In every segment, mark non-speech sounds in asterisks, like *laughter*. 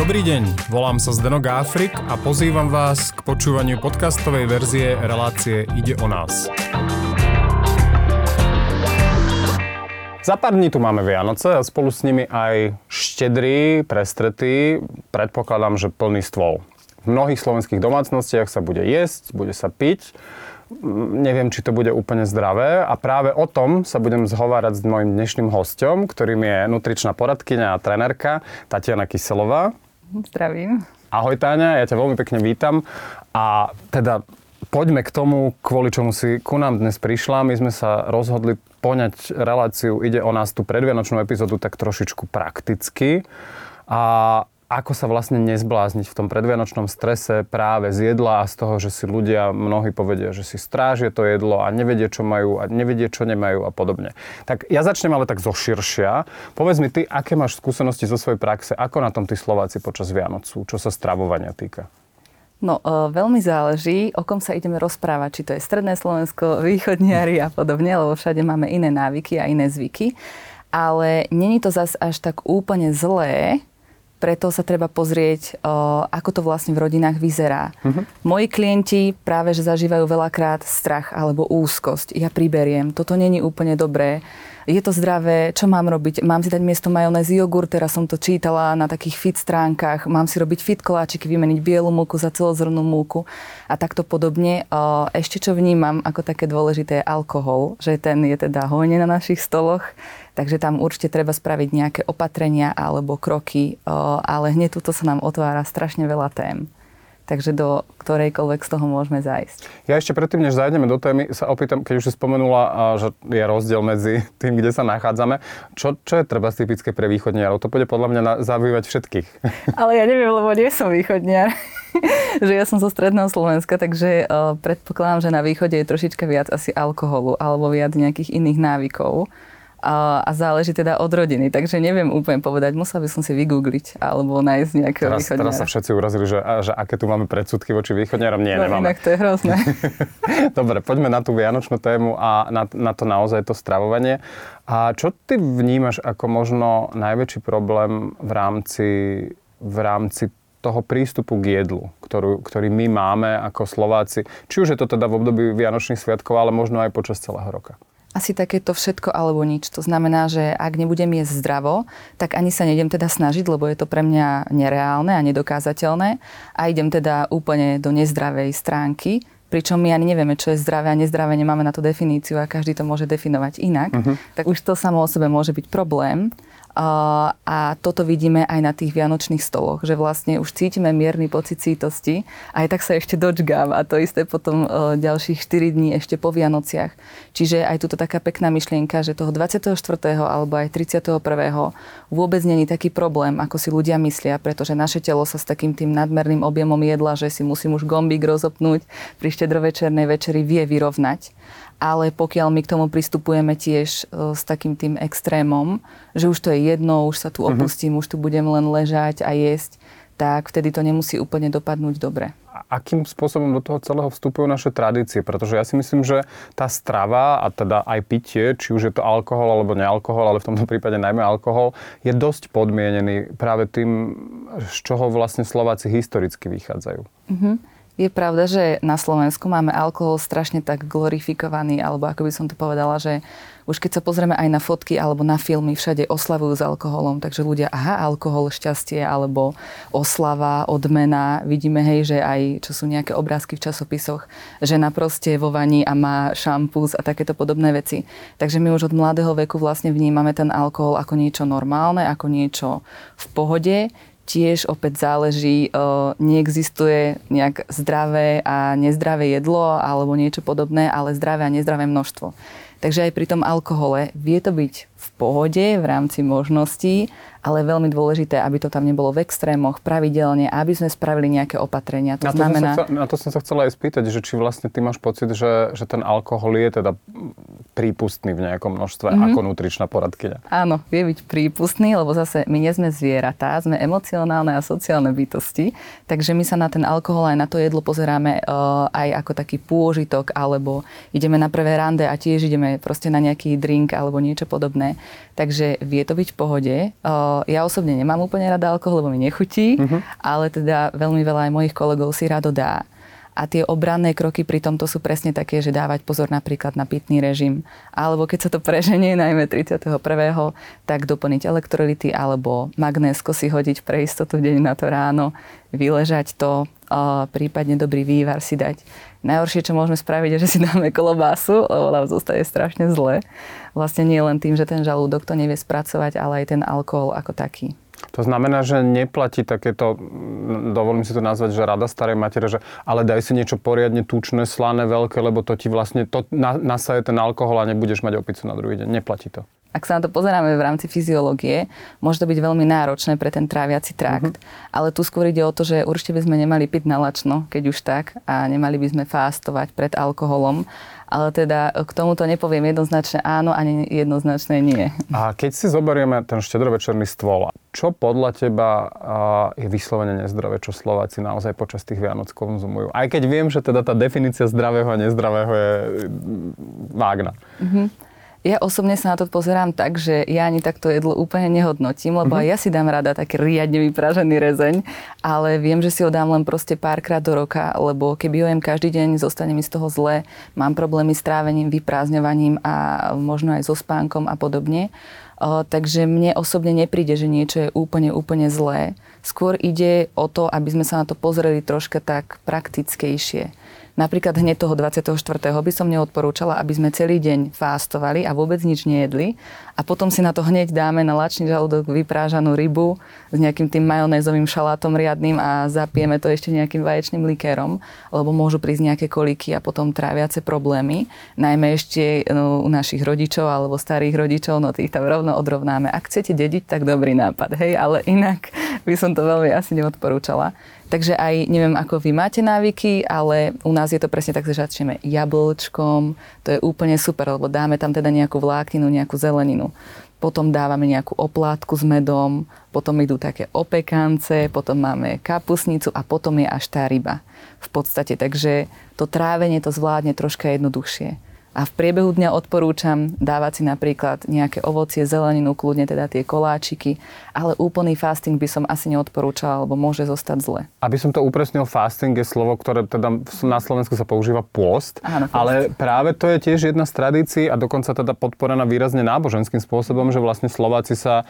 Dobrý deň, volám sa Zdeno Gáfrik a pozývam vás k počúvaniu podcastovej verzie relácie Ide o nás. Za pár dní tu máme Vianoce a spolu s nimi aj štedrý, prestretý, predpokladám, že plný stôl. V mnohých slovenských domácnostiach sa bude jesť, bude sa piť neviem, či to bude úplne zdravé a práve o tom sa budem zhovárať s mojim dnešným hostom, ktorým je nutričná poradkyňa a trenerka Tatiana Kyselová. Zdravím. Ahoj Táňa, ja ťa veľmi pekne vítam a teda poďme k tomu, kvôli čomu si ku nám dnes prišla. My sme sa rozhodli poňať reláciu Ide o nás tú predvianočnú epizódu tak trošičku prakticky. A ako sa vlastne nezblázniť v tom predvianočnom strese práve z jedla a z toho, že si ľudia mnohí povedia, že si strážia to jedlo a nevedie, čo majú a nevedie, čo nemajú a podobne. Tak ja začnem ale tak zoširšia. Povedz mi ty, aké máš skúsenosti zo svojej praxe, ako na tom tí Slováci počas Vianocu, čo sa stravovania týka? No, e, veľmi záleží, o kom sa ideme rozprávať, či to je Stredné Slovensko, Východniari a podobne, lebo všade máme iné návyky a iné zvyky. Ale není to zas až tak úplne zlé, preto sa treba pozrieť, ako to vlastne v rodinách vyzerá. Uh-huh. Moji klienti práve, že zažívajú veľakrát strach alebo úzkosť. Ja priberiem, toto není úplne dobré. Je to zdravé, čo mám robiť? Mám si dať miesto majonézy jogurt, teraz som to čítala na takých fit stránkach. Mám si robiť fit koláčiky, vymeniť bielu múku za celozrnú múku a takto podobne. Ešte čo vnímam ako také dôležité je alkohol, že ten je teda hojne na našich stoloch Takže tam určite treba spraviť nejaké opatrenia alebo kroky, ale hneď tuto sa nám otvára strašne veľa tém. Takže do ktorejkoľvek z toho môžeme zájsť. Ja ešte predtým, než zájdeme do témy, sa opýtam, keď už si spomenula, že je rozdiel medzi *laughs* tým, kde sa nachádzame. Čo, čo je treba typické pre východniarov? To bude podľa mňa zaujímať všetkých. *laughs* Ale ja neviem, lebo nie som východniar. *laughs* že ja som zo stredného Slovenska, takže uh, predpokladám, že na východe je trošička viac asi alkoholu alebo viac nejakých iných návykov a, a záleží teda od rodiny. Takže neviem úplne povedať, musel by som si vygoogliť alebo nájsť nejakého teraz, východňara. Teraz sa všetci urazili, že, že aké tu máme predsudky voči východňarom. Nie, no, nemáme. Inak to je hrozné. *laughs* Dobre, poďme na tú vianočnú tému a na, na to naozaj to stravovanie. A čo ty vnímaš ako možno najväčší problém v rámci, v rámci toho prístupu k jedlu, ktorú, ktorý my máme ako Slováci, či už je to teda v období Vianočných sviatkov, ale možno aj počas celého roka? Asi takéto všetko alebo nič. To znamená, že ak nebudem jesť zdravo, tak ani sa nejdem teda snažiť, lebo je to pre mňa nereálne a nedokázateľné a idem teda úplne do nezdravej stránky, pričom my ani nevieme, čo je zdravé a nezdravé, nemáme na to definíciu a každý to môže definovať inak, uh-huh. tak už to samo o sebe môže byť problém. A toto vidíme aj na tých vianočných stoloch, že vlastne už cítime mierny pocit sítosti a aj tak sa ešte dočgám a to isté potom ďalších 4 dní ešte po Vianociach. Čiže aj tuto taká pekná myšlienka, že toho 24. alebo aj 31. vôbec není taký problém, ako si ľudia myslia, pretože naše telo sa s takým tým nadmerným objemom jedla, že si musím už gombík rozopnúť pri štedrovečernej večeri vie vyrovnať ale pokiaľ my k tomu pristupujeme tiež e, s takým tým extrémom, že už to je jedno, už sa tu mhm. opustím, uh-huh. už tu budem len ležať a jesť, tak vtedy to nemusí úplne dopadnúť dobre. A akým spôsobom do toho celého vstupujú naše tradície? Pretože ja si myslím, že tá strava a teda aj pitie, či už je to alkohol alebo nealkohol, ale v tomto prípade najmä alkohol, je dosť podmienený práve tým, z čoho vlastne Slováci historicky vychádzajú. Uh-huh. Je pravda, že na Slovensku máme alkohol strašne tak glorifikovaný, alebo ako by som to povedala, že už keď sa pozrieme aj na fotky alebo na filmy, všade oslavujú s alkoholom, takže ľudia, aha, alkohol, šťastie, alebo oslava, odmena. Vidíme, hej, že aj, čo sú nejaké obrázky v časopisoch, žena proste vo vani a má šampus a takéto podobné veci. Takže my už od mladého veku vlastne vnímame ten alkohol ako niečo normálne, ako niečo v pohode, tiež opäť záleží, e, neexistuje nejak zdravé a nezdravé jedlo alebo niečo podobné, ale zdravé a nezdravé množstvo. Takže aj pri tom alkohole vie to byť v pohode v rámci možností, ale veľmi dôležité, aby to tam nebolo v extrémoch, pravidelne, aby sme spravili nejaké opatrenia. To na, to znamená... chcel, na to som sa chcela aj spýtať, že či vlastne ty máš pocit, že, že ten alkohol je teda prípustný v nejakom množstve mm-hmm. ako nutričná poradkyňa. Áno, vie byť prípustný, lebo zase my nie sme zvieratá, sme emocionálne a sociálne bytosti, takže my sa na ten alkohol aj na to jedlo pozeráme uh, aj ako taký pôžitok, alebo ideme na prvé rande a tiež ideme proste na nejaký drink alebo niečo podobné. Takže vie to byť v pohode. Ja osobne nemám úplne rada alkohol, lebo mi nechutí, uh-huh. ale teda veľmi veľa aj mojich kolegov si rado dá. A tie obranné kroky pri tomto sú presne také, že dávať pozor napríklad na pitný režim. Alebo keď sa to preženie, najmä 31. tak doplniť elektrolyty alebo magnésko si hodiť pre istotu deň na to ráno, vyležať to, prípadne dobrý vývar si dať. Najhoršie, čo môžeme spraviť, je, že si dáme kolobásu, lebo nám zostaje strašne zle. Vlastne nie len tým, že ten žalúdok to nevie spracovať, ale aj ten alkohol ako taký. To znamená, že neplatí takéto, dovolím si to nazvať, že rada starej matere, že ale daj si niečo poriadne tučné, slané, veľké, lebo to ti vlastne, to nasaje ten alkohol a nebudeš mať opicu na druhý deň. Neplatí to. Ak sa na to pozeráme v rámci fyziológie, môže to byť veľmi náročné pre ten tráviaci trakt, uh-huh. ale tu skôr ide o to, že určite by sme nemali piť na lačno, keď už tak, a nemali by sme fástovať pred alkoholom ale teda k tomuto nepoviem jednoznačne áno, ani jednoznačne nie. A keď si zoberieme ten štedrovečerný stôl, čo podľa teba je vyslovene nezdravé, čo Slováci naozaj počas tých Vianoc konzumujú? Aj keď viem, že teda tá definícia zdravého a nezdravého je vágna. Mm-hmm. Ja osobne sa na to pozerám tak, že ja ani takto jedlo úplne nehodnotím, lebo mm-hmm. aj ja si dám rada taký riadne vypražený rezeň, ale viem, že si ho dám len proste párkrát do roka, lebo keby ho jem každý deň, zostane mi z toho zle, mám problémy s trávením, vyprázdňovaním a možno aj so spánkom a podobne. O, takže mne osobne nepríde, že niečo je úplne, úplne zlé. Skôr ide o to, aby sme sa na to pozreli troška tak praktickejšie Napríklad hneď toho 24. by som neodporúčala, aby sme celý deň fástovali a vôbec nič nejedli a potom si na to hneď dáme na lačný žalúdok vyprážanú rybu s nejakým tým majonézovým šalátom riadným a zapijeme to ešte nejakým vaječným likérom, lebo môžu prísť nejaké koliky a potom tráviace problémy. Najmä ešte no, u našich rodičov alebo starých rodičov, no tých tam rovno odrovnáme. Ak chcete dediť, tak dobrý nápad, hej, ale inak by som to veľmi asi neodporúčala. Takže aj neviem, ako vy máte návyky, ale u nás je to presne tak, že začneme jablčkom. To je úplne super, lebo dáme tam teda nejakú vlákninu, nejakú zeleninu. Potom dávame nejakú oplátku s medom, potom idú také opekance, potom máme kapusnicu a potom je až tá ryba v podstate. Takže to trávenie to zvládne troška jednoduchšie. A v priebehu dňa odporúčam dávať si napríklad nejaké ovocie, zeleninu, kľudne teda tie koláčiky, ale úplný fasting by som asi neodporúčala, lebo môže zostať zle. Aby som to upresnil, fasting je slovo, ktoré teda na Slovensku sa používa pôst, Áno, pôst. ale práve to je tiež jedna z tradícií a dokonca teda podporená výrazne náboženským spôsobom, že vlastne Slováci sa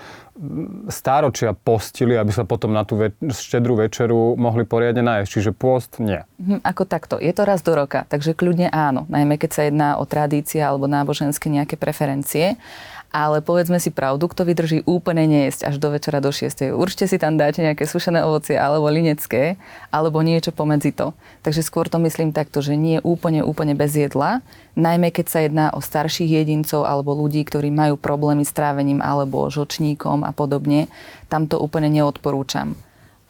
stáročia postili, aby sa potom na tú ve- štedrú večeru mohli poriadne nájsť. Čiže pôst nie. Hm, ako takto. Je to raz do roka, takže kľudne áno. Najmä keď sa jedná o tradícia alebo náboženské nejaké preferencie. Ale povedzme si pravdu, kto vydrží úplne nejesť až do večera do 6. Určite si tam dáte nejaké sušené ovocie alebo linecké, alebo niečo pomedzi to. Takže skôr to myslím takto, že nie úplne, úplne bez jedla, najmä keď sa jedná o starších jedincov alebo ľudí, ktorí majú problémy s trávením alebo žočníkom a podobne, tam to úplne neodporúčam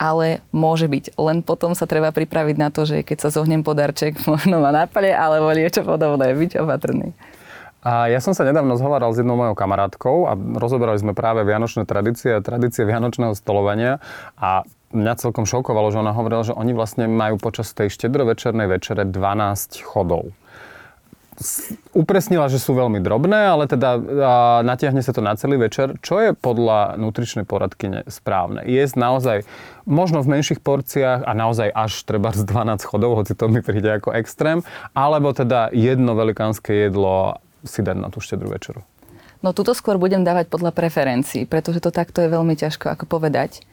ale môže byť. Len potom sa treba pripraviť na to, že keď sa zohnem podarček, *laughs* možno ma napadne, alebo niečo podobné. Byť opatrný. A ja som sa nedávno zhovaral s jednou mojou kamarátkou a rozoberali sme práve vianočné tradície a tradície vianočného stolovania a mňa celkom šokovalo, že ona hovorila, že oni vlastne majú počas tej štedrovečernej večere 12 chodov upresnila, že sú veľmi drobné, ale teda natiahne sa to na celý večer. Čo je podľa nutričnej poradky správne? Jesť naozaj možno v menších porciách a naozaj až treba z 12 chodov, hoci to mi príde ako extrém, alebo teda jedno velikánske jedlo si dať na tú štedrú večeru? No tuto skôr budem dávať podľa preferencií, pretože to takto je veľmi ťažko ako povedať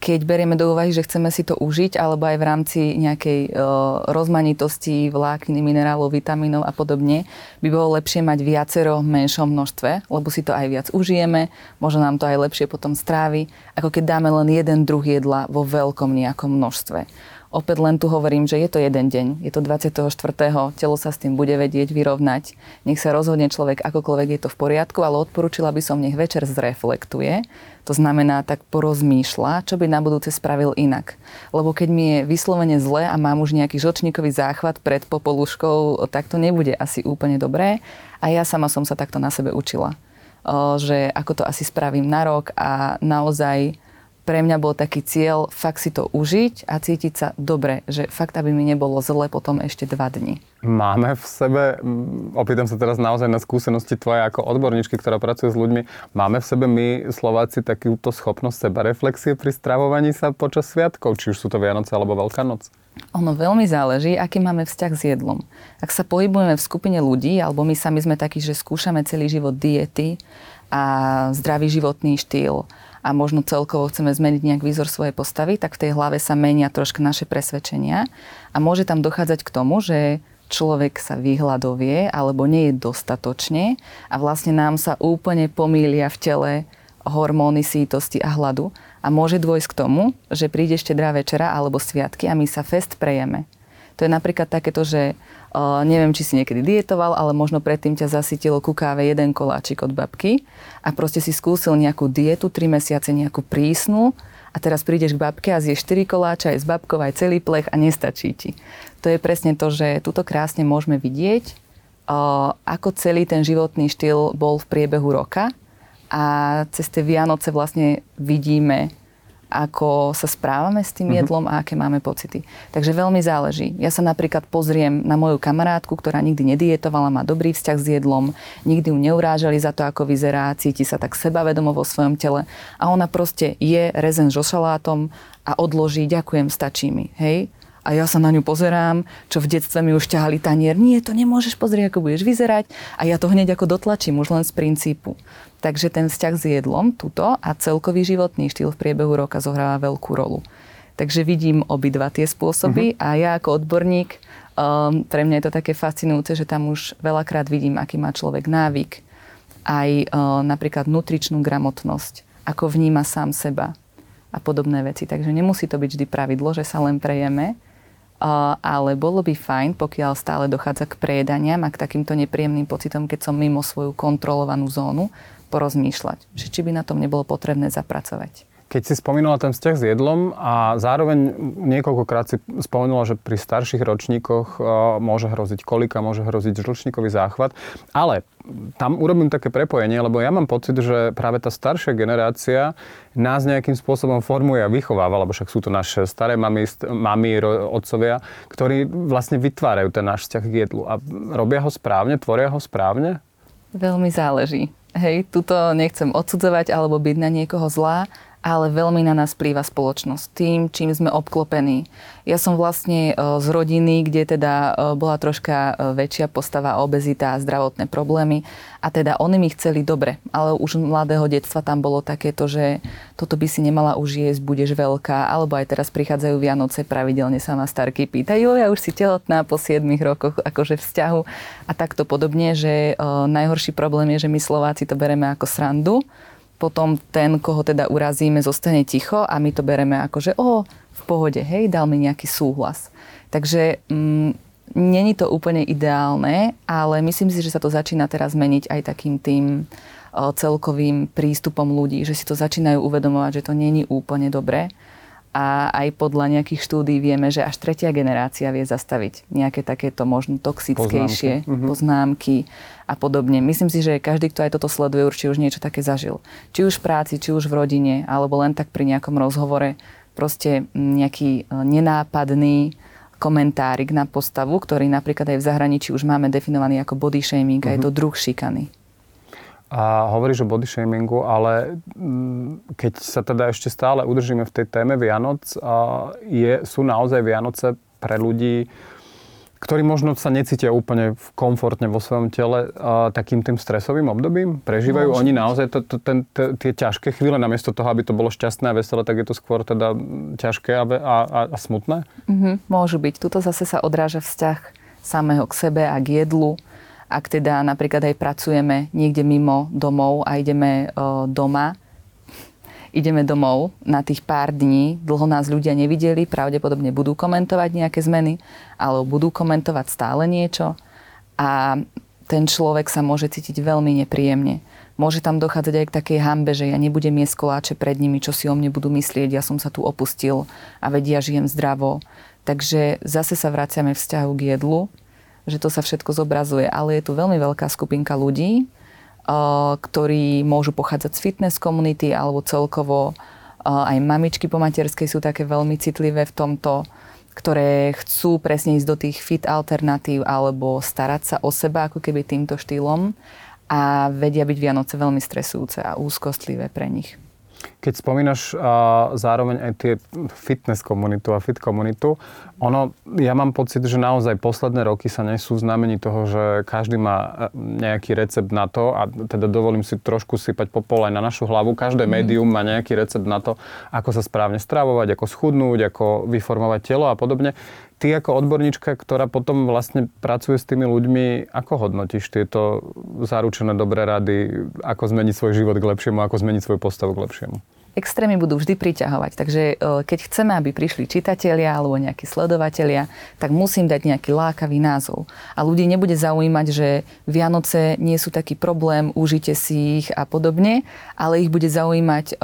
keď berieme do úvahy, že chceme si to užiť, alebo aj v rámci nejakej e, rozmanitosti vlákniny, minerálov, vitamínov a podobne, by bolo lepšie mať viacero v menšom množstve, lebo si to aj viac užijeme, možno nám to aj lepšie potom strávi, ako keď dáme len jeden druh jedla vo veľkom nejakom množstve. Opäť len tu hovorím, že je to jeden deň, je to 24. Telo sa s tým bude vedieť vyrovnať. Nech sa rozhodne človek, akokoľvek je to v poriadku, ale odporúčila by som, nech večer zreflektuje. To znamená, tak porozmýšľa, čo by na budúce spravil inak. Lebo keď mi je vyslovene zle a mám už nejaký žočníkový záchvat pred popoluškou, tak to nebude asi úplne dobré. A ja sama som sa takto na sebe učila že ako to asi spravím na rok a naozaj pre mňa bol taký cieľ fakt si to užiť a cítiť sa dobre, že fakt, aby mi nebolo zle potom ešte dva dni. Máme v sebe, opýtam sa teraz naozaj na skúsenosti tvoje ako odborníčky, ktorá pracuje s ľuďmi, máme v sebe my Slováci takúto schopnosť seba reflexie pri stravovaní sa počas sviatkov, či už sú to Vianoce alebo Veľká noc? Ono veľmi záleží, aký máme vzťah s jedlom. Ak sa pohybujeme v skupine ľudí, alebo my sami sme takí, že skúšame celý život diety a zdravý životný štýl, a možno celkovo chceme zmeniť nejak výzor svojej postavy, tak v tej hlave sa menia troška naše presvedčenia a môže tam dochádzať k tomu, že človek sa vyhľadovie alebo nie je dostatočne a vlastne nám sa úplne pomýlia v tele hormóny sítosti a hladu a môže dôjsť k tomu, že príde štedrá večera alebo sviatky a my sa fest prejeme. To je napríklad takéto, že Uh, neviem, či si niekedy dietoval, ale možno predtým ťa zasytilo ku káve jeden koláčik od babky a proste si skúsil nejakú dietu, 3 mesiace nejakú prísnu a teraz prídeš k babke a zješ 4 koláča aj s babkou, aj celý plech a nestačí ti. To je presne to, že tuto krásne môžeme vidieť, uh, ako celý ten životný štýl bol v priebehu roka a cez tie Vianoce vlastne vidíme ako sa správame s tým mhm. jedlom a aké máme pocity. Takže veľmi záleží. Ja sa napríklad pozriem na moju kamarátku, ktorá nikdy nedietovala, má dobrý vzťah s jedlom, nikdy ju neurážali za to, ako vyzerá, cíti sa tak sebavedomo vo svojom tele a ona proste je rezen so šalátom a odloží, ďakujem, stačí mi. Hej? A ja sa na ňu pozerám, čo v detstve mi už ťahali tanier. Nie, to nemôžeš pozrieť, ako budeš vyzerať. A ja to hneď ako dotlačím, už len z princípu. Takže ten vzťah s jedlom, tuto, a celkový životný štýl v priebehu roka zohráva veľkú rolu. Takže vidím obidva tie spôsoby uh-huh. a ja ako odborník, um, pre mňa je to také fascinujúce, že tam už veľakrát vidím, aký má človek návyk, aj uh, napríklad nutričnú gramotnosť, ako vníma sám seba a podobné veci. Takže nemusí to byť vždy pravidlo, že sa len prejeme, ale bolo by fajn, pokiaľ stále dochádza k prejedaniam a k takýmto nepríjemným pocitom, keď som mimo svoju kontrolovanú zónu, porozmýšľať, že či by na tom nebolo potrebné zapracovať. Keď si spomínala ten vzťah s jedlom a zároveň niekoľkokrát si spomenula, že pri starších ročníkoch môže hroziť kolika, môže hroziť žlčníkový záchvat, ale tam urobím také prepojenie, lebo ja mám pocit, že práve tá staršia generácia nás nejakým spôsobom formuje a vychováva, lebo však sú to naše staré mami, mami otcovia, ktorí vlastne vytvárajú ten náš vzťah k jedlu a robia ho správne, tvoria ho správne? Veľmi záleží. Hej, tuto nechcem odsudzovať alebo byť na niekoho zlá, ale veľmi na nás plýva spoločnosť. Tým, čím sme obklopení. Ja som vlastne e, z rodiny, kde teda e, bola troška e, väčšia postava obezita a zdravotné problémy. A teda oni mi chceli dobre, ale už mladého detstva tam bolo takéto, že toto by si nemala už jesť, budeš veľká, alebo aj teraz prichádzajú Vianoce, pravidelne sa ma starky pýtajú, ja už si tehotná po 7 rokoch akože vzťahu. A takto podobne, že najhorší problém je, že my Slováci to bereme ako srandu, potom ten, koho teda urazíme, zostane ticho a my to bereme ako, že o, v pohode, hej, dal mi nejaký súhlas. Takže mm, není to úplne ideálne, ale myslím si, že sa to začína teraz meniť aj takým tým o, celkovým prístupom ľudí, že si to začínajú uvedomovať, že to není úplne dobré a aj podľa nejakých štúdí vieme, že až tretia generácia vie zastaviť nejaké takéto možno toxickejšie poznámky, mhm. poznámky a podobne. Myslím si, že každý, kto aj toto sleduje, určite už niečo také zažil. Či už v práci, či už v rodine, alebo len tak pri nejakom rozhovore, proste nejaký e, nenápadný komentárik na postavu, ktorý napríklad aj v zahraničí už máme definovaný ako body shaming uh-huh. a je to mhm. druh šikany a hovoríš o body shamingu, ale mm, keď sa teda ešte stále udržíme v tej téme Vianoc, je, sú naozaj Vianoce pre ľudí, ktorí možno sa necítia úplne komfortne vo svojom tele a takým tým stresovým obdobím? Prežívajú Môže oni naozaj to, to, ten, t- tie ťažké chvíle, namiesto toho, aby to bolo šťastné a veselé, tak je to skôr teda ťažké a, a, a, a smutné? Mm-hmm, môžu byť. Tuto zase sa odráža vzťah samého k sebe a k jedlu ak teda napríklad aj pracujeme niekde mimo domov a ideme doma, ideme domov na tých pár dní, dlho nás ľudia nevideli, pravdepodobne budú komentovať nejaké zmeny, alebo budú komentovať stále niečo a ten človek sa môže cítiť veľmi nepríjemne. Môže tam dochádzať aj k takej hambe, že ja nebudem jesť koláče pred nimi, čo si o mne budú myslieť, ja som sa tu opustil a vedia, žijem zdravo. Takže zase sa vraciame vzťahu k jedlu, že to sa všetko zobrazuje, ale je tu veľmi veľká skupinka ľudí, ktorí môžu pochádzať z fitness komunity alebo celkovo Aj mamičky po materskej sú také veľmi citlivé v tomto, ktoré chcú presne ísť do tých fit alternatív alebo starať sa o seba ako keby týmto štýlom a vedia byť Vianoce veľmi stresujúce a úzkostlivé pre nich. Keď spomínaš uh, zároveň aj tie fitness komunitu a fit komunitu, ono, ja mám pocit, že naozaj posledné roky sa nesú znamení toho, že každý má e, nejaký recept na to a teda dovolím si trošku sypať popol aj na našu hlavu. Každé mm. médium má nejaký recept na to, ako sa správne stravovať, ako schudnúť, ako vyformovať telo a podobne. Ty ako odborníčka, ktorá potom vlastne pracuje s tými ľuďmi, ako hodnotíš tieto zaručené dobré rady, ako zmeniť svoj život k lepšiemu, ako zmeniť svoju postavu k lepšiemu? extrémy budú vždy priťahovať. Takže e, keď chceme, aby prišli čitatelia alebo nejakí sledovatelia, tak musím dať nejaký lákavý názov. A ľudí nebude zaujímať, že Vianoce nie sú taký problém, užite si ich a podobne, ale ich bude zaujímať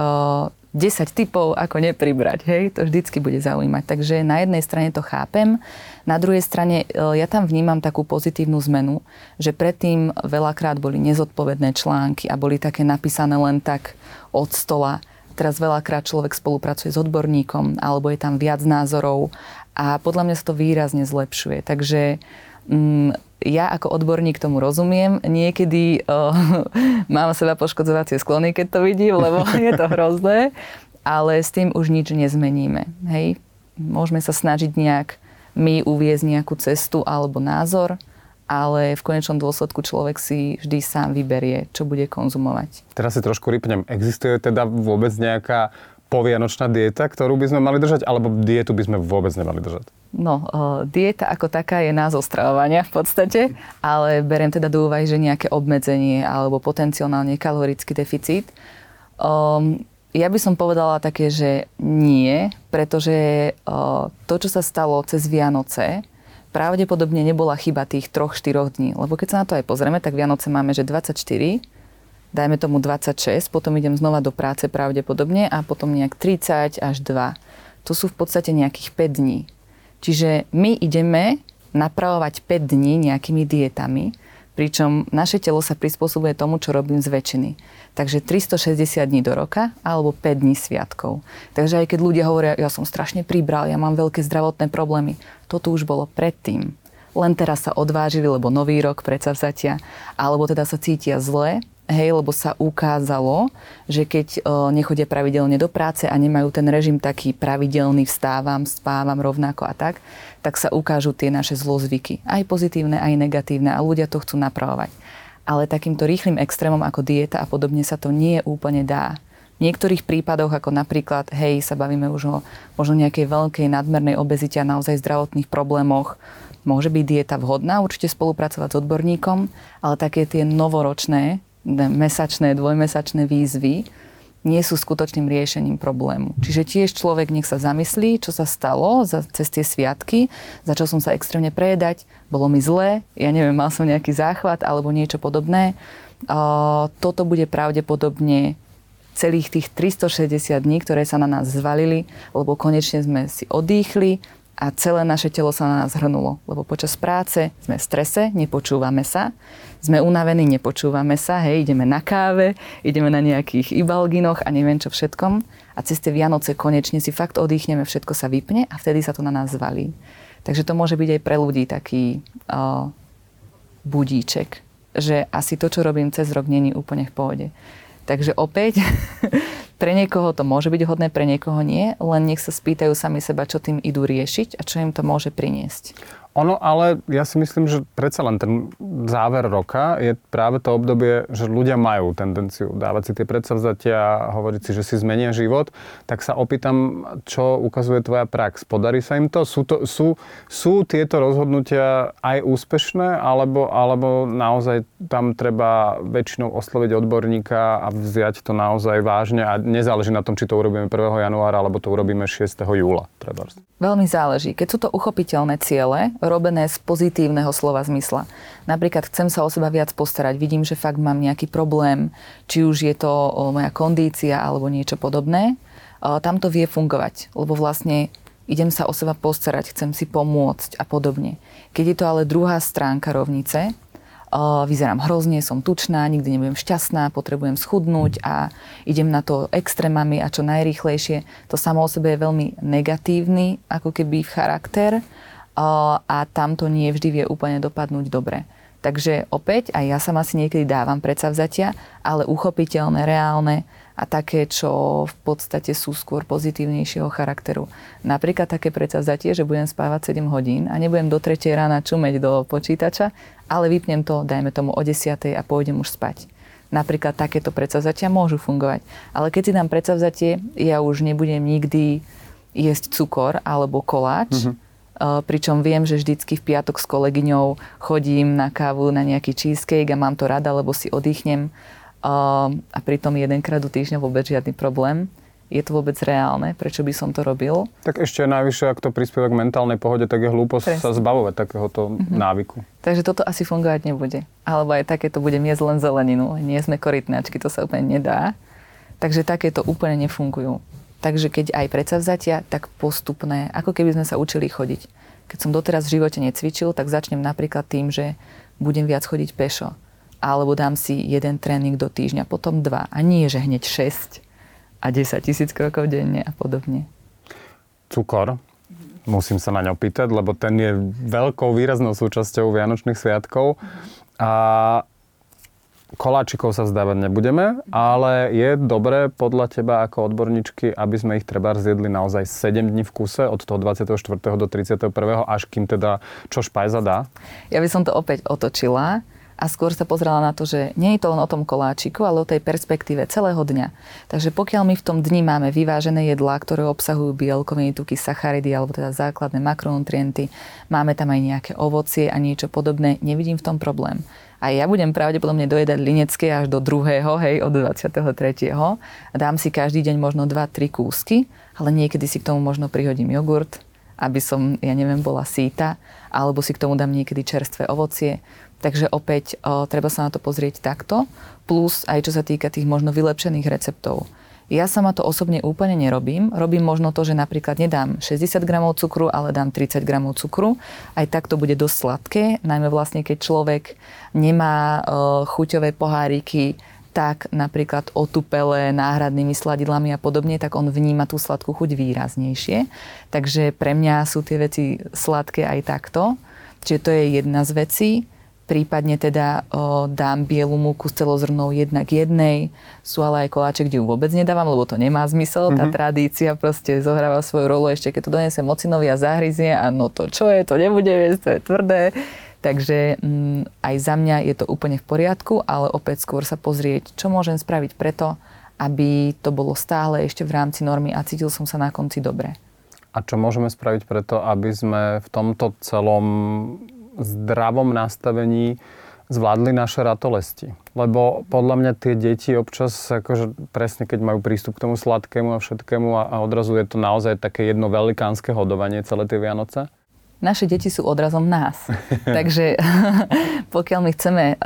10 e, typov, ako nepribrať. Hej? To vždycky bude zaujímať. Takže na jednej strane to chápem, na druhej strane e, ja tam vnímam takú pozitívnu zmenu, že predtým veľakrát boli nezodpovedné články a boli také napísané len tak od stola Teraz veľakrát človek spolupracuje s odborníkom alebo je tam viac názorov a podľa mňa sa to výrazne zlepšuje. Takže mm, ja ako odborník tomu rozumiem. Niekedy uh, *laughs* mám seba poškodzovacie sklony, keď to vidím, lebo *laughs* je to hrozné. Ale s tým už nič nezmeníme. Hej? Môžeme sa snažiť nejak my uviezť nejakú cestu alebo názor, ale v konečnom dôsledku človek si vždy sám vyberie, čo bude konzumovať. Teraz si trošku rypnem. Existuje teda vôbec nejaká povianočná dieta, ktorú by sme mali držať, alebo dietu by sme vôbec nemali držať? No, uh, dieta ako taká je názov stravovania v podstate, ale beriem teda do úvahy, že nejaké obmedzenie alebo potenciálne kalorický deficit. Um, ja by som povedala také, že nie, pretože uh, to, čo sa stalo cez Vianoce, pravdepodobne nebola chyba tých 3-4 dní. Lebo keď sa na to aj pozrieme, tak Vianoce máme, že 24, dajme tomu 26, potom idem znova do práce pravdepodobne a potom nejak 30 až 2. To sú v podstate nejakých 5 dní. Čiže my ideme napravovať 5 dní nejakými dietami, pričom naše telo sa prispôsobuje tomu, čo robím z väčšiny. Takže 360 dní do roka alebo 5 dní sviatkov. Takže aj keď ľudia hovoria, ja som strašne pribral, ja mám veľké zdravotné problémy, toto už bolo predtým. Len teraz sa odvážili, lebo nový rok predsavzatia, alebo teda sa cítia zle, hej, lebo sa ukázalo, že keď o, nechodia pravidelne do práce a nemajú ten režim taký pravidelný, vstávam, spávam rovnako a tak, tak sa ukážu tie naše zlozvyky. Aj pozitívne, aj negatívne a ľudia to chcú napravovať ale takýmto rýchlým extrémom ako dieta a podobne sa to nie úplne dá. V niektorých prípadoch, ako napríklad, hej, sa bavíme už o možno nejakej veľkej nadmernej obezite a naozaj zdravotných problémoch, môže byť dieta vhodná, určite spolupracovať s odborníkom, ale také tie novoročné, mesačné, dvojmesačné výzvy, nie sú skutočným riešením problému. Čiže tiež človek nech sa zamyslí, čo sa stalo za, cez tie sviatky, začal som sa extrémne prejedať, bolo mi zlé, ja neviem, mal som nejaký záchvat alebo niečo podobné. Uh, toto bude pravdepodobne celých tých 360 dní, ktoré sa na nás zvalili, lebo konečne sme si odýchli, a celé naše telo sa na nás hrnulo. Lebo počas práce sme v strese, nepočúvame sa, sme unavení, nepočúvame sa, hej, ideme na káve, ideme na nejakých ibalginoch a neviem čo všetkom. A cez tie Vianoce konečne si fakt oddychneme, všetko sa vypne a vtedy sa to na nás zvalí. Takže to môže byť aj pre ľudí taký uh, budíček, že asi to, čo robím cez rok, není úplne v pohode. Takže opäť, *laughs* pre niekoho to môže byť hodné, pre niekoho nie, len nech sa spýtajú sami seba, čo tým idú riešiť a čo im to môže priniesť. Ono, ale ja si myslím, že predsa len ten záver roka je práve to obdobie, že ľudia majú tendenciu dávať si tie predsavzatia, hovoriť si, že si zmenia život, tak sa opýtam, čo ukazuje tvoja prax. Podarí sa im to? Sú, to, sú, sú tieto rozhodnutia aj úspešné, alebo, alebo naozaj tam treba väčšinou osloviť odborníka a vziať to naozaj vážne a nezáleží na tom, či to urobíme 1. januára, alebo to urobíme 6. júla. Treba. Veľmi záleží. Keď sú to uchopiteľné ciele, robené z pozitívneho slova zmysla. Napríklad chcem sa o seba viac postarať, vidím, že fakt mám nejaký problém, či už je to moja kondícia alebo niečo podobné, tam to vie fungovať, lebo vlastne idem sa o seba postarať, chcem si pomôcť a podobne. Keď je to ale druhá stránka rovnice, vyzerám hrozne, som tučná, nikdy nebudem šťastná, potrebujem schudnúť a idem na to extrémami a čo najrýchlejšie. To samo o sebe je veľmi negatívny, ako keby charakter a tam to nie vždy vie úplne dopadnúť dobre. Takže opäť, aj ja sama si niekedy dávam predsavzatia, ale uchopiteľné, reálne a také, čo v podstate sú skôr pozitívnejšieho charakteru. Napríklad také predsavzatie, že budem spávať 7 hodín a nebudem do 3 rána čumeť do počítača, ale vypnem to, dajme tomu o 10 a pôjdem už spať. Napríklad takéto predsavzatia môžu fungovať. Ale keď si dám predsavzatie, ja už nebudem nikdy jesť cukor alebo koláč, mm-hmm pričom viem, že vždycky v piatok s kolegyňou chodím na kávu na nejaký cheesecake a mám to rada, lebo si oddychnem a pritom jedenkrát do týždňa vôbec žiadny problém. Je to vôbec reálne? Prečo by som to robil? Tak ešte najvyššie, ak to prispieva k mentálnej pohode, tak je hlúposť Presne. sa zbavovať takéhoto mm-hmm. návyku. Takže toto asi fungovať nebude. Alebo aj takéto bude jesť len zeleninu. Nie sme korytnačky, to sa úplne nedá. Takže takéto úplne nefungujú. Takže keď aj predsavzatia, tak postupné, ako keby sme sa učili chodiť. Keď som doteraz v živote necvičil, tak začnem napríklad tým, že budem viac chodiť pešo. Alebo dám si jeden tréning do týždňa, potom dva. A nie, že hneď 6 a 10 tisíc krokov denne a podobne. Cukor. Musím sa na ňo pýtať, lebo ten je veľkou výraznou súčasťou Vianočných sviatkov. A koláčikov sa vzdávať nebudeme, ale je dobré podľa teba ako odborníčky, aby sme ich treba zjedli naozaj 7 dní v kuse, od toho 24. do 31. až kým teda čo špajza dá? Ja by som to opäť otočila a skôr sa pozrela na to, že nie je to len o tom koláčiku, ale o tej perspektíve celého dňa. Takže pokiaľ my v tom dni máme vyvážené jedlá, ktoré obsahujú bielkoviny, tuky, sacharidy alebo teda základné makronutrienty, máme tam aj nejaké ovocie a niečo podobné, nevidím v tom problém. A ja budem pravdepodobne dojedať linecké až do druhého, hej, od 23. A dám si každý deň možno 2-3 kúsky, ale niekedy si k tomu možno prihodím jogurt, aby som, ja neviem, bola síta, alebo si k tomu dám niekedy čerstvé ovocie. Takže opäť o, treba sa na to pozrieť takto, plus aj čo sa týka tých možno vylepšených receptov. Ja sama to osobne úplne nerobím. Robím možno to, že napríklad nedám 60 gramov cukru, ale dám 30 gramov cukru. Aj tak to bude dosť sladké, najmä vlastne keď človek nemá uh, chuťové poháriky tak napríklad otupele náhradnými sladidlami a podobne, tak on vníma tú sladkú chuť výraznejšie. Takže pre mňa sú tie veci sladké aj takto. Čiže to je jedna z vecí prípadne teda o, dám bielu múku s celozrnou jednak jednej. Sú ale aj koláče, kde ju vôbec nedávam, lebo to nemá zmysel. Mm-hmm. Tá mhm. tradícia proste zohráva svoju rolu ešte, keď to donesem mocinovi a zahryzie a no to čo je, to nebude jesť, to je tvrdé. Takže m, mm, aj za mňa je to úplne v poriadku, ale opäť skôr sa pozrieť, čo môžem spraviť preto, aby to bolo stále ešte v rámci normy a cítil som sa na konci dobre. A čo môžeme spraviť preto, aby sme v tomto celom zdravom nastavení zvládli naše ratolesti. Lebo podľa mňa tie deti občas, akože presne keď majú prístup k tomu sladkému a všetkému a, a odrazu je to naozaj také jedno velikánske hodovanie celé tie Vianoce. Naše deti sú odrazom nás. *laughs* Takže *laughs* pokiaľ my chceme, eh,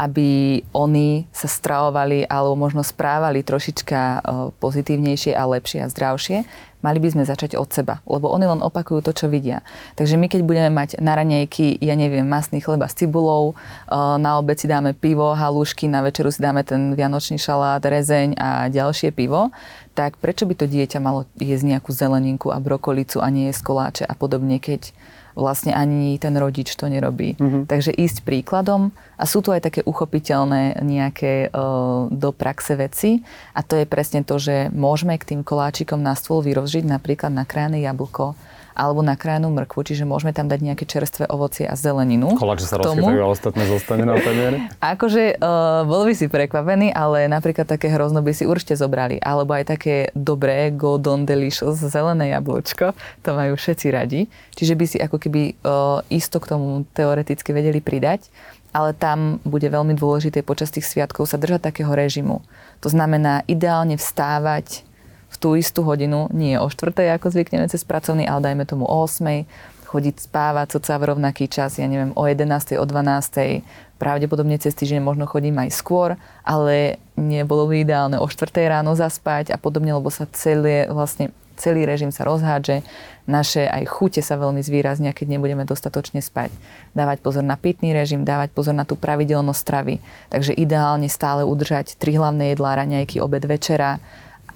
aby oni sa stravovali alebo možno správali trošička eh, pozitívnejšie a lepšie a zdravšie, mali by sme začať od seba, lebo oni len opakujú to, čo vidia. Takže my keď budeme mať na raňajky, ja neviem, masný chleba s cibulou, eh, na obed si dáme pivo, halušky, na večeru si dáme ten vianočný šalát, rezeň a ďalšie pivo, tak prečo by to dieťa malo jesť nejakú zeleninku a brokolicu a nie jesť koláče a podobne, keď vlastne ani ten rodič to nerobí. Mm-hmm. Takže ísť príkladom a sú tu aj také uchopiteľné nejaké uh, do praxe veci a to je presne to, že môžeme k tým koláčikom na stôl vyrozžiť napríklad nakrájane jablko, alebo nakrájanú mrkvu, čiže môžeme tam dať nejaké čerstvé ovocie a zeleninu. Koláč sa rozchytajú a ostatné zostane na tanieri? *laughs* akože uh, bol by si prekvapený, ale napríklad také hrozno by si určite zobrali. Alebo aj také dobré Golden Delicious zelené jablčko, to majú všetci radi. Čiže by si ako keby uh, isto k tomu teoreticky vedeli pridať ale tam bude veľmi dôležité počas tých sviatkov sa držať takého režimu. To znamená ideálne vstávať v tú istú hodinu, nie o 4. ako zvykneme cez pracovný, ale dajme tomu o 8. chodiť spávať sa v rovnaký čas, ja neviem, o 11. o 12. Pravdepodobne cez týždeň možno chodím aj skôr, ale nebolo by ideálne o 4. ráno zaspať a podobne, lebo sa celé vlastne celý režim sa rozhádže, naše aj chute sa veľmi zvýraznia, keď nebudeme dostatočne spať. Dávať pozor na pitný režim, dávať pozor na tú pravidelnosť stravy. Takže ideálne stále udržať tri hlavné jedlá, raňajky, obed, večera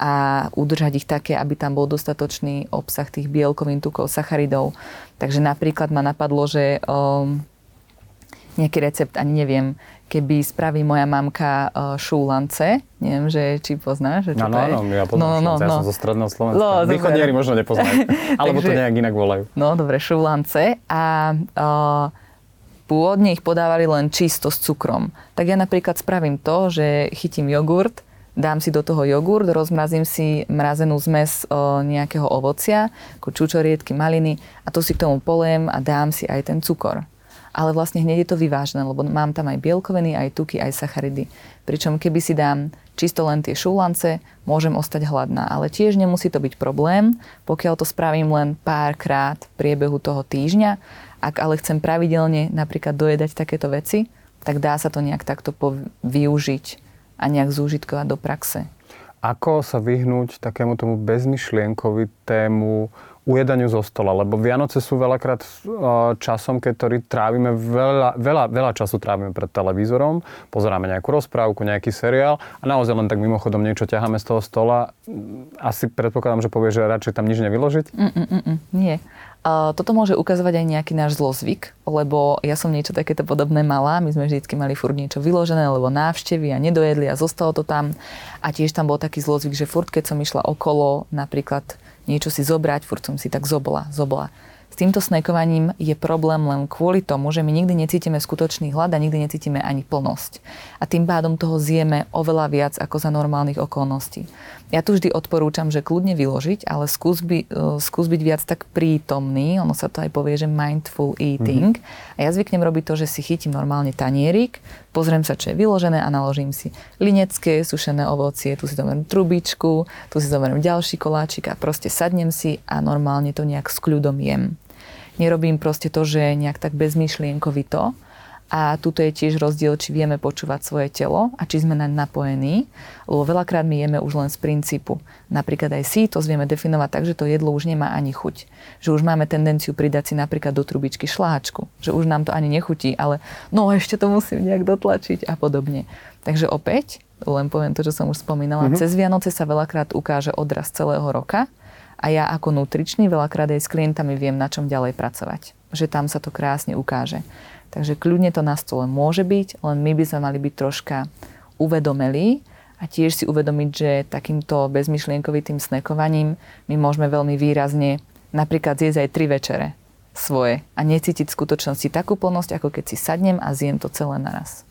a udržať ich také, aby tam bol dostatočný obsah tých bielkovín, tukov, sacharidov. Takže napríklad ma napadlo, že um, nejaký recept, ani neviem, keby spraví moja mamka uh, šúlance, neviem, že či poznáš, že čo no, no, no, ja poznám no, no, šúlance, no. ja som zo stredného Slovenska. No, Východniari možno nepoznajú, *laughs* alebo Takže, to nejak inak volajú. No, dobre, šúlance a uh, pôvodne ich podávali len čisto s cukrom. Tak ja napríklad spravím to, že chytím jogurt, dám si do toho jogurt, rozmrazím si mrazenú zmes uh, nejakého ovocia, ako čučoriedky, maliny a to si k tomu poliem a dám si aj ten cukor ale vlastne hneď je to vyvážené, lebo mám tam aj bielkoviny, aj tuky, aj sacharidy. Pričom keby si dám čisto len tie šúlance, môžem ostať hladná. Ale tiež nemusí to byť problém, pokiaľ to spravím len párkrát v priebehu toho týždňa. Ak ale chcem pravidelne napríklad dojedať takéto veci, tak dá sa to nejak takto využiť a nejak zúžitkovať do praxe. Ako sa vyhnúť takému tomu bezmyšlienkovitému ujedaniu zo stola, lebo Vianoce sú veľakrát e, časom, ktorý trávime veľa, veľa, veľa času trávime pred televízorom, pozeráme nejakú rozprávku, nejaký seriál a naozaj len tak mimochodom niečo ťaháme z toho stola. Asi predpokladám, že povie, že radšej tam nič nevyložiť? Mm, mm, mm, mm nie. Uh, toto môže ukazovať aj nejaký náš zlozvyk, lebo ja som niečo takéto podobné mala. My sme vždy mali furt niečo vyložené, lebo návštevy a nedojedli a zostalo to tam. A tiež tam bol taký zlozvyk, že furt keď som išla okolo, napríklad niečo si zobrať, furt som si tak zobla, zobla. S týmto snekovaním je problém len kvôli tomu, že my nikdy necítime skutočný hlad a nikdy necítime ani plnosť. A tým pádom toho zjeme oveľa viac ako za normálnych okolností. Ja tu vždy odporúčam, že kľudne vyložiť, ale skús, by, e, skús byť viac tak prítomný, ono sa to aj povie, že mindful eating. Mm-hmm. A ja zvyknem robiť to, že si chytím normálne tanierik, pozriem sa, čo je vyložené a naložím si linecké, sušené ovocie, tu si zoberiem trubičku, tu si zoberiem ďalší koláčik a proste sadnem si a normálne to nejak s kľudom jem. Nerobím proste to, že nejak tak bezmyšlienkovito, a tuto je tiež rozdiel, či vieme počúvať svoje telo a či sme naň napojení, lebo veľakrát my jeme už len z princípu. Napríklad aj si to vieme definovať tak, že to jedlo už nemá ani chuť. Že už máme tendenciu pridať si napríklad do trubičky šláčku. Že už nám to ani nechutí, ale no ešte to musím nejak dotlačiť a podobne. Takže opäť, len poviem to, čo som už spomínala, mm-hmm. cez Vianoce sa veľakrát ukáže odraz celého roka a ja ako nutričný veľakrát aj s klientami viem, na čom ďalej pracovať. Že tam sa to krásne ukáže. Takže kľudne to na stole môže byť, len my by sme mali byť troška uvedomelí a tiež si uvedomiť, že takýmto bezmyšlienkovitým snekovaním my môžeme veľmi výrazne napríklad zjesť aj tri večere svoje a necítiť v skutočnosti takú plnosť, ako keď si sadnem a zjem to celé naraz.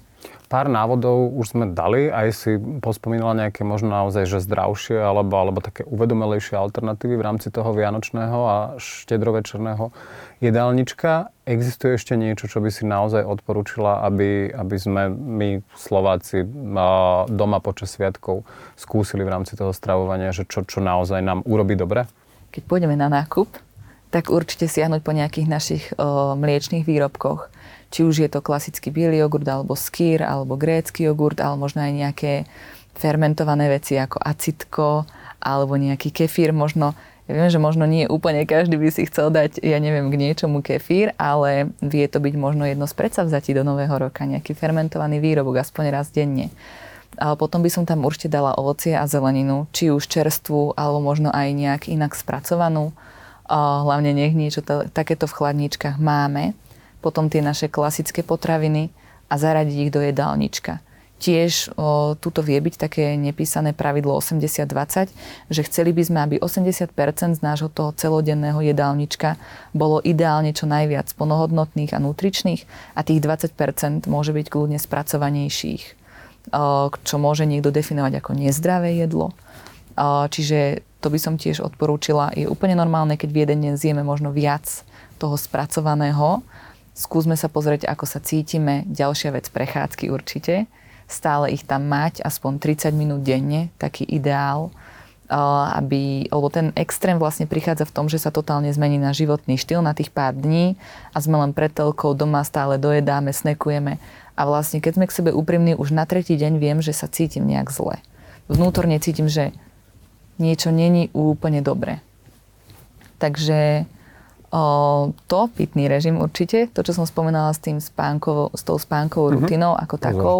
Pár návodov už sme dali, aj si pospomínala nejaké možno naozaj, že zdravšie alebo, alebo také uvedomelejšie alternatívy v rámci toho vianočného a štedrovečerného jedálnička. Existuje ešte niečo, čo by si naozaj odporúčila, aby, aby sme my Slováci doma počas sviatkov skúsili v rámci toho stravovania, že čo, čo naozaj nám urobí dobre? Keď pôjdeme na nákup, tak určite siahnuť po nejakých našich o, mliečných výrobkoch či už je to klasický biely jogurt, alebo skýr, alebo grécky jogurt, ale možno aj nejaké fermentované veci ako acitko, alebo nejaký kefír možno. Ja viem, že možno nie úplne každý by si chcel dať, ja neviem, k niečomu kefír, ale vie to byť možno jedno z predsavzatí do nového roka, nejaký fermentovaný výrobok, aspoň raz denne. Ale potom by som tam určite dala ovocie a zeleninu, či už čerstvú, alebo možno aj nejak inak spracovanú. Hlavne nech niečo takéto v chladničkách máme potom tie naše klasické potraviny a zaradiť ich do jedálnička. Tiež o, tuto vie byť také nepísané pravidlo 80-20, že chceli by sme, aby 80% z nášho toho celodenného jedálnička bolo ideálne čo najviac plnohodnotných a nutričných a tých 20% môže byť kľudne spracovanejších, o, čo môže niekto definovať ako nezdravé jedlo. O, čiže to by som tiež odporúčila. Je úplne normálne, keď v jeden deň zjeme možno viac toho spracovaného, Skúsme sa pozrieť, ako sa cítime. Ďalšia vec, prechádzky určite. Stále ich tam mať, aspoň 30 minút denne, taký ideál. Aby, lebo ten extrém vlastne prichádza v tom, že sa totálne zmení na životný štýl na tých pár dní a sme len pred doma stále dojedáme, snekujeme a vlastne keď sme k sebe úprimní, už na tretí deň viem, že sa cítim nejak zle. Vnútorne cítim, že niečo není úplne dobre Takže o, to, pitný režim určite, to, čo som spomenala s, tým spánkovo, s tou spánkovou mm-hmm. rutinou ako takou,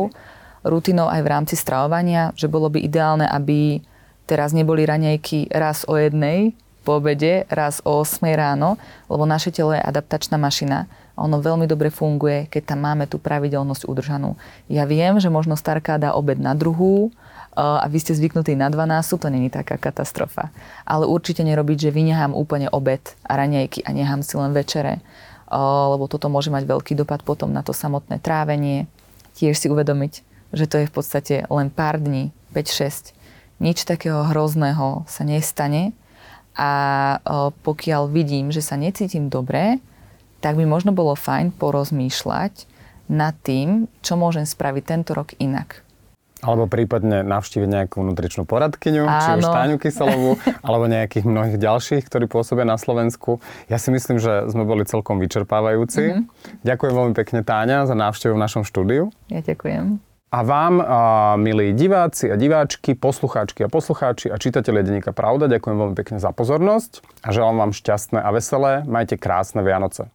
rutinou aj v rámci stravovania, že bolo by ideálne, aby teraz neboli raňajky raz o jednej po obede, raz o 8 ráno, lebo naše telo je adaptačná mašina a ono veľmi dobre funguje, keď tam máme tú pravidelnosť udržanú. Ja viem, že možno starka dá obed na druhú, a vy ste zvyknutí na 12, to není taká katastrofa. Ale určite nerobiť, že vynehám úplne obed a raňajky a nechám si len večere, lebo toto môže mať veľký dopad potom na to samotné trávenie. Tiež si uvedomiť, že to je v podstate len pár dní, 5-6. Nič takého hrozného sa nestane a pokiaľ vidím, že sa necítim dobre, tak by možno bolo fajn porozmýšľať nad tým, čo môžem spraviť tento rok inak. Alebo prípadne navštíviť nejakú nutričnú poradkyňu, Áno. či už Táňu Kyselovú, *laughs* alebo nejakých mnohých ďalších, ktorí pôsobia na Slovensku. Ja si myslím, že sme boli celkom vyčerpávajúci. Mm-hmm. Ďakujem veľmi pekne Táňa za návštevu v našom štúdiu. Ja ďakujem. A vám, a, milí diváci a diváčky, poslucháčky a poslucháči a čitatelia Denníka Pravda, ďakujem veľmi pekne za pozornosť a želám vám šťastné a veselé. Majte krásne Vianoce.